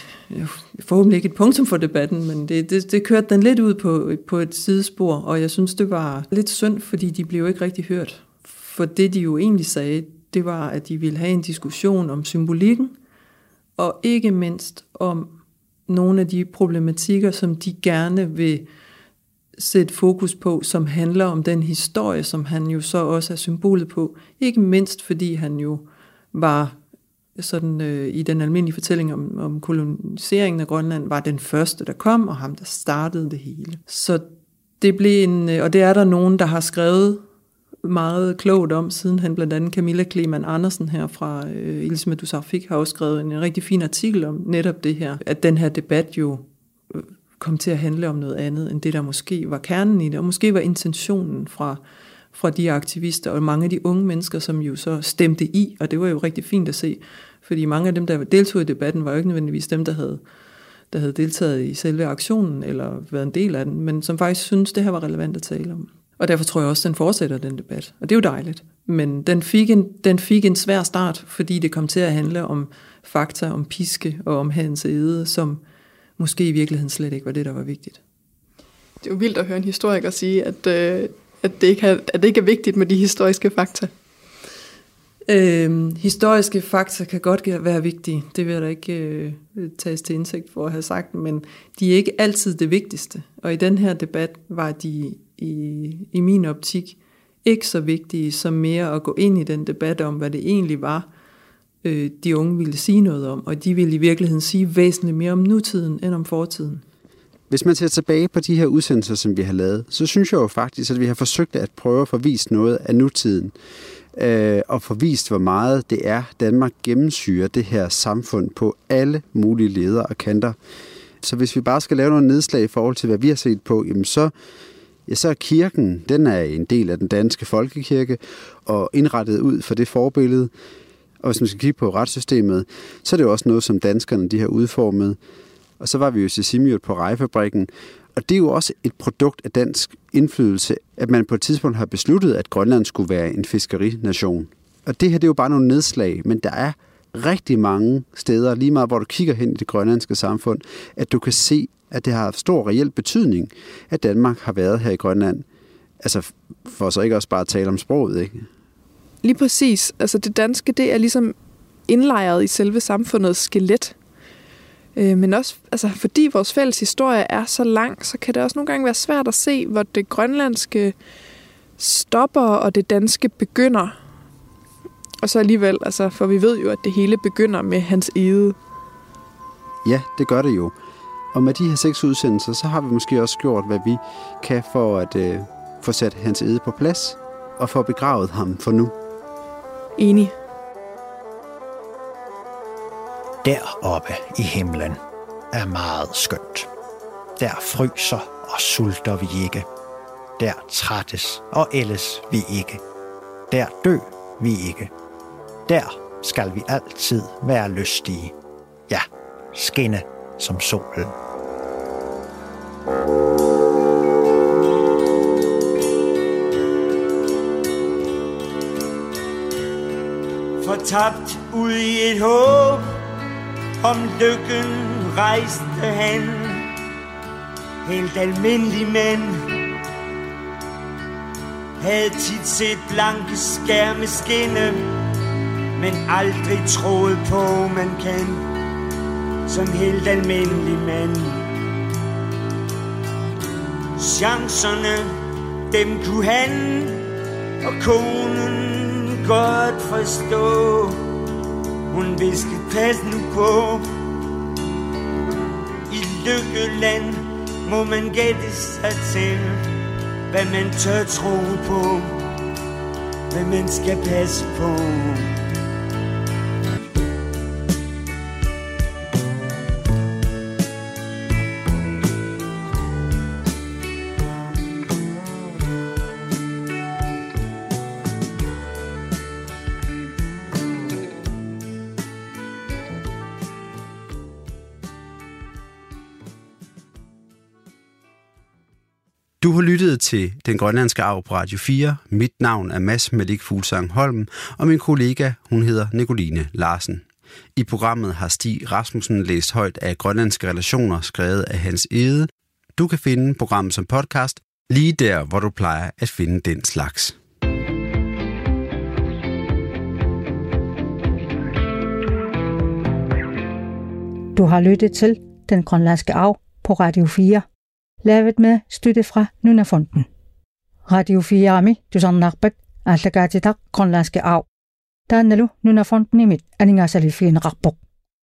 forhåbentlig ikke et punktum for debatten, men det, det, det kørte den lidt ud på, på et sidespor, og jeg synes, det var lidt synd, fordi de blev ikke rigtig hørt. For det, de jo egentlig sagde, det var, at de ville have en diskussion om symbolikken, og ikke mindst om nogle af de problematikker, som de gerne vil sætte fokus på, som handler om den historie, som han jo så også er symbolet på. Ikke mindst fordi han jo var sådan øh, i den almindelige fortælling om, om koloniseringen af Grønland, var den første, der kom, og ham, der startede det hele. Så det blev en, øh, og det er der nogen, der har skrevet meget klogt om, siden han blandt andet Camilla Kleman Andersen her fra øh, Ilse Dusarfik har også skrevet en, en rigtig fin artikel om netop det her, at den her debat jo øh, kom til at handle om noget andet, end det der måske var kernen i det, og måske var intentionen fra, fra de aktivister og mange af de unge mennesker, som jo så stemte i, og det var jo rigtig fint at se, fordi mange af dem, der deltog i debatten, var jo ikke nødvendigvis dem, der havde, der havde deltaget i selve aktionen, eller været en del af den, men som faktisk synes det her var relevant at tale om. Og derfor tror jeg også, at den fortsætter, den debat. Og det er jo dejligt. Men den fik, en, den fik en svær start, fordi det kom til at handle om fakta, om piske og om hans æde, som måske i virkeligheden slet ikke var det, der var vigtigt. Det er jo vildt at høre en historiker sige, at, øh, at, det, ikke er, at det ikke er vigtigt med de historiske fakta. Øhm, historiske fakta kan godt være vigtige, det vil jeg da ikke øh, tages til indsigt for at have sagt, men de er ikke altid det vigtigste. Og i den her debat var de i, i min optik ikke så vigtige som mere at gå ind i den debat om, hvad det egentlig var, øh, de unge ville sige noget om, og de ville i virkeligheden sige væsentligt mere om nutiden end om fortiden. Hvis man ser tilbage på de her udsendelser, som vi har lavet, så synes jeg jo faktisk, at vi har forsøgt at prøve at forvise noget af nutiden. Øh, og få vist, hvor meget det er, Danmark gennemsyrer det her samfund på alle mulige ledere og kanter. Så hvis vi bare skal lave nogle nedslag i forhold til, hvad vi har set på, jamen så, ja, så er kirken, den er en del af den danske folkekirke, og indrettet ud for det forbillede. Og hvis man skal kigge på retssystemet, så er det jo også noget, som danskerne de har udformet. Og så var vi jo til Simiot på rejfabrikken, og det er jo også et produkt af dansk indflydelse, at man på et tidspunkt har besluttet, at Grønland skulle være en fiskerination. Og det her det er jo bare nogle nedslag, men der er rigtig mange steder, lige meget hvor du kigger hen i det grønlandske samfund, at du kan se, at det har haft stor reel betydning, at Danmark har været her i Grønland. Altså for så ikke også bare at tale om sproget, ikke? Lige præcis. Altså det danske, det er ligesom indlejret i selve samfundets skelet. Øh, men også, altså, fordi vores fælles historie er så lang, så kan det også nogle gange være svært at se, hvor det grønlandske stopper og det danske begynder. Og så alligevel, altså, for vi ved jo, at det hele begynder med hans ede. Ja, det gør det jo. Og med de her seks udsendelser, så har vi måske også gjort, hvad vi kan for at øh, få sat hans ede på plads og få begravet ham for nu. Enig. Deroppe i himlen er meget skønt. Der fryser og sulter vi ikke. Der trættes og ældes vi ikke. Der dø vi ikke. Der skal vi altid være lystige. Ja, skinne som solen. Fortabt ud i et håb om lykken rejste han. Helt almindelig mand. Havde tit set blanke skærme skinne Men aldrig troet på, man kan. Som helt almindelig mand. Chancerne, dem kunne han Og konen godt forstå. Hun viskede pas nu på. I lykkeland må man gætte sig til Hvad man tør tro på Hvad man skal passe på. Du har lyttet til Den Grønlandske Arv på Radio 4. Mit navn er Mads Malik Fuglsang Holm, og min kollega, hun hedder Nicoline Larsen. I programmet har Stig Rasmussen læst højt af grønlandske relationer, skrevet af Hans Ede. Du kan finde programmet som podcast lige der, hvor du plejer at finde den slags. Du har lyttet til Den Grønlandske Arv på Radio 4 lavet med støtte fra Nunafonden. Radio 4 Ami, du sådan nakbet, altså grønlandske arv. Taannalu Nunafonden imit, aningasali fiin Rapport.